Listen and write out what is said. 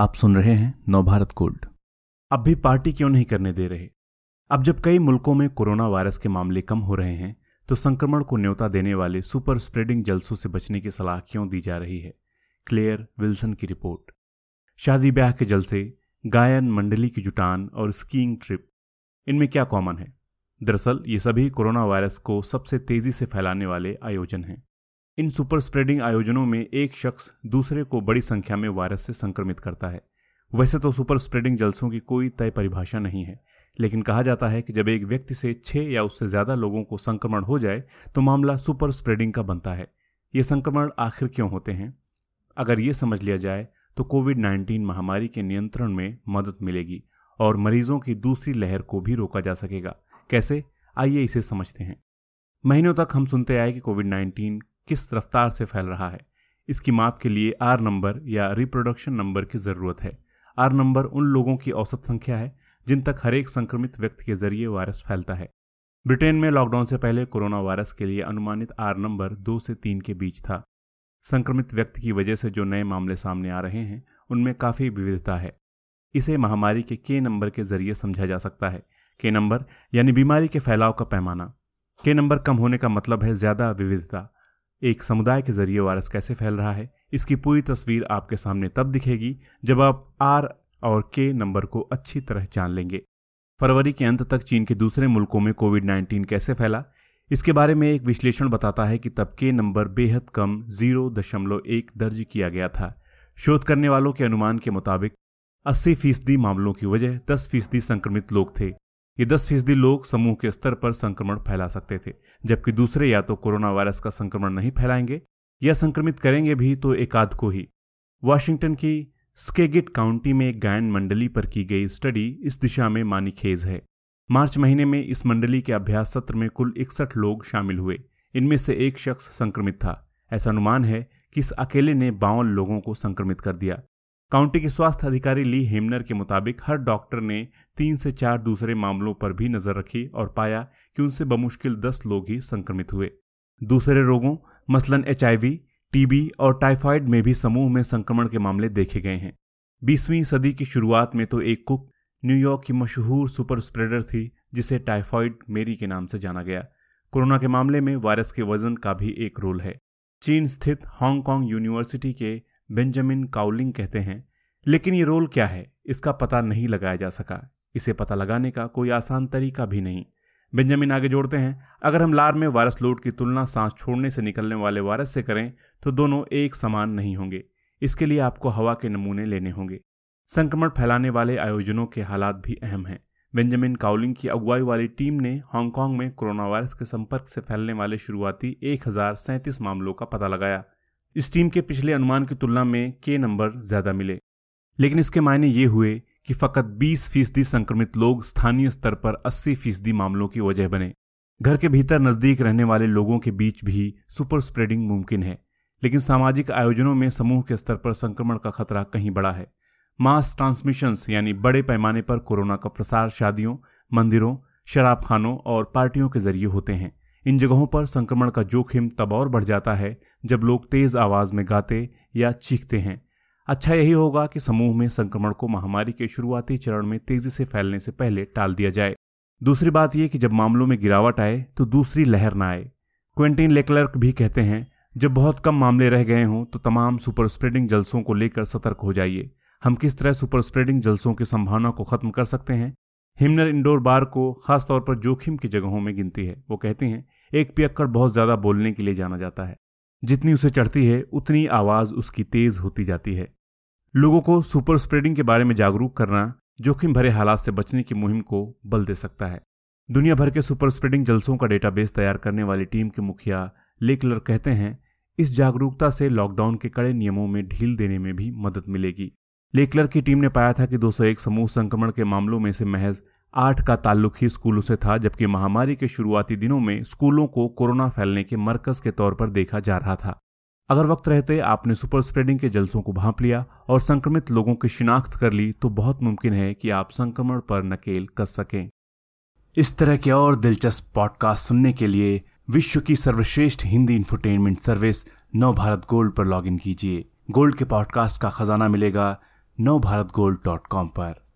आप सुन रहे हैं नवभारत गोल्ड अब भी पार्टी क्यों नहीं करने दे रहे? अब जब कई मुल्कों में कोरोना वायरस के मामले कम हो रहे हैं तो संक्रमण को न्योता देने वाले सुपर स्प्रेडिंग जलसों से बचने की सलाह क्यों दी जा रही है? क्लेयर विल्सन की रिपोर्ट। शादी ब्याह के जलसे, गायन, मंडली की जुटान और स्कीइंग ट्रिप, इनमें क्या कॉमन है? दरअसल, ये सभी कोरोना वायरस को सबसे तेज़ी से फैलाने वाले आयोजन हैं। इन सुपर स्प्रेडिंग आयोजनों में एक शख्स दूसरे को बड़ी संख्या में वायरस से संक्रमित करता है। वैसे तो सुपर स्प्रेडिंग जलसों की कोई तय परिभाषा नहीं है, लेकिन कहा जाता है कि जब एक व्यक्ति से छह या उससे ज़्यादा लोगों को संक्रमण हो जाए तो मामला सुपर स्प्रेडिंग का बनता है। ये संक्रमण आखिर क्यों होते हैं? अगर ये समझ लिया जाए तो कोविड 19 महामारी के नियंत्रण में मदद मिलेगी और मरीजों की दूसरी लहर को भी रोका जा सकेगा। कैसे? आइए इसे समझते हैं। महीनों तक हम सुनते आए कि कोविड 19 किस रफ्तार से फैल रहा है। इसकी माप के लिए आर नंबर या रिप्रोडक्शन नंबर की ज़रूरत है। आर नंबर उन लोगों की औसत संख्या है, जिन तक हर एक संक्रमित व्यक्ति के ज़रिए वायरस फैलता है। ब्रिटेन में लॉकडाउन से पहले कोरोना वायरस के लिए अनुमानित आर नंबर दो से तीन के बीच था। संक्रमित व्यक्ति की वजह से जो नए मामले सामने आ रहे हैं, उनमें काफ़ी विविधता है। इसे महामारी के के नंबर के ज़रिए समझा जा सकता है। के नंबर यानी बीमारी के फैलाव का पैमाना। के नंबर कम होने का मतलब है ज़्यादा विविधता। एक समुदाय के ज़रिए वायरस कैसे फैल रहा है, इसकी पूरी तस्वीर आपके सामने तब दिखेगी जब आप आर और के नंबर को अच्छी तरह जान लेंगे। फरवरी के अंत तक चीन के दूसरे मुल्कों में कोविड 19 कैसे फैला, इसके बारे में एक विश्लेषण बताता है कि तब के नंबर बेहद कम, ज़ीरो दशमलव एक दर्ज किया गया था। शोध करने वालों के अनुमान के मुताबिक 80 फ़ीसदी मामलों की वजह 10 फ़ीसदी संक्रमित लोग थे। ये 10 फ़ीसदी लोग समूह के स्तर पर संक्रमण फैला सकते थे, जबकि दूसरे या तो कोरोना वायरस का संक्रमण नहीं फैलाएँगे, या संक्रमित करेंगे भी तो एक आध को ही। वाशिंगटन की स्केगिट काउंटी में गायन मंडली पर की गई स्टडी इस दिशा में मानी खेज है। मार्च महीने में इस मंडली के अभ्यास सत्र में कुल इकसठ लोग शामिल हुए, इनमें से एक शख्स संक्रमित था। ऐसा अनुमान है कि इस अकेले ने बावन लोगों को संक्रमित कर दिया। काउंटी के स्वास्थ्य अधिकारी ली हेमनर के मुताबिक हर डॉक्टर ने तीन से चार दूसरे मामलों पर भी नज़र रखी और पाया कि उनसे बमुश्किल दस लोग ही संक्रमित हुए। दूसरे रोगों, मसलन एचआईवी, टीबी और टाइफाइड में भी समूह में संक्रमण के मामले देखे गए हैं। बीसवीं सदी की शुरुआत में तो एक कुक न्यूयॉर्क की मशहूर सुपर स्प्रेडर थी, जिसे टाइफाइड मेरी के नाम से जाना गया। कोरोना के मामले में वायरस के वज़न का भी एक रोल है। चीन स्थित हांगकांग यूनिवर्सिटी के बेंजामिन काउलिंग कहते हैं, लेकिन ये रोल क्या है, इसका पता नहीं लगाया जा सका। इसे पता लगाने का कोई आसान तरीका भी नहीं। बेंजामिन आगे जोड़ते हैं, अगर हम लार में वायरस लोड की तुलना सांस छोड़ने से निकलने वाले वायरस से करें तो दोनों एक समान नहीं होंगे। इसके लिए आपको हवा के नमूने लेने होंगे। संक्रमण फैलाने वाले आयोजनों के हालात भी अहम हैं। बेंजामिन काउलिंग की अगुवाई वाली टीम ने हांगकांग में कोरोना वायरस के संपर्क से फैलने वाले शुरुआती एक हज़ार सैंतीस मामलों का पता लगाया। इस टीम के पिछले अनुमान की तुलना में के नंबर ज़्यादा मिले। लेकिन इसके मायने ये हुए कि फकत 20 फ़ीसदी संक्रमित लोग स्थानीय स्तर पर 80 फ़ीसदी मामलों की वजह बने। घर के भीतर नज़दीक रहने वाले लोगों के बीच भी सुपर स्प्रेडिंग मुमकिन है, लेकिन सामाजिक आयोजनों में समूह के स्तर पर संक्रमण का खतरा कहीं बड़ा है। मास ट्रांसमिशंस यानी बड़े पैमाने पर कोरोना का प्रसार शादियों, मंदिरों शराब खानों और पार्टियों के ज़रिए होते हैं। इन जगहों पर संक्रमण का जोखिम तब और बढ़ जाता है जब लोग तेज आवाज़ में गाते या चीखते हैं। अच्छा यही होगा कि समूह में संक्रमण को महामारी के शुरुआती चरण में तेज़ी से फैलने से पहले टाल दिया जाए। दूसरी बात यह कि जब मामलों में गिरावट आए तो दूसरी लहर न आए। क्वेंटीन लेक्लर्क भी कहते हैं, जब बहुत कम मामले रह गए हों तो तमाम सुपर स्प्रेडिंग जलसों को लेकर सतर्क हो जाइए। हम किस तरह सुपर स्प्रेडिंग जलसों की संभावना को खत्म कर सकते हैं? हिमनर इंडोर बार को खासतौर पर जोखिम की जगहों में गिनती है। वो कहते हैं, एक पियक्कड़ बहुत ज़्यादा बोलने के लिए जाना जाता है। जितनी उसे चढ़ती है, उतनी आवाज़ उसकी तेज होती जाती है। लोगों को सुपर स्प्रेडिंग के बारे में जागरूक करना, जोखिम भरे हालात से बचने की मुहिम को बल दे सकता है। दुनिया भर के सुपर स्प्रेडिंग जलसों का डेटाबेस तैयार करने वाली टीम के मुखिया लेकलर कहते हैं, इस जागरूकता से लॉकडाउन के कड़े नियमों में ढील देने में भी मदद मिलेगी। लेकलर की टीम ने पाया था कि 201 समूह संक्रमण के मामलों में से महज आठ का ताल्लुक ही स्कूलों से था, जबकि महामारी के शुरुआती दिनों में स्कूलों को कोरोना फैलने के मरकज के तौर पर देखा जा रहा था। अगर वक्त रहते, आपने सुपर स्प्रेडिंग के जलसों को भांप लिया और संक्रमित लोगों की शिनाख्त कर ली तो बहुत मुमकिन है कि आप संक्रमण पर नकेल कस सकें। इस तरह के और दिलचस्प पॉडकास्ट सुनने के लिए विश्व की सर्वश्रेष्ठ Hindi infotainment service Navbharat Gold पर लॉगिन कीजिए। गोल्ड के पॉडकास्ट का खजाना मिलेगा नव भारत गोल्ड डॉट कॉम पर।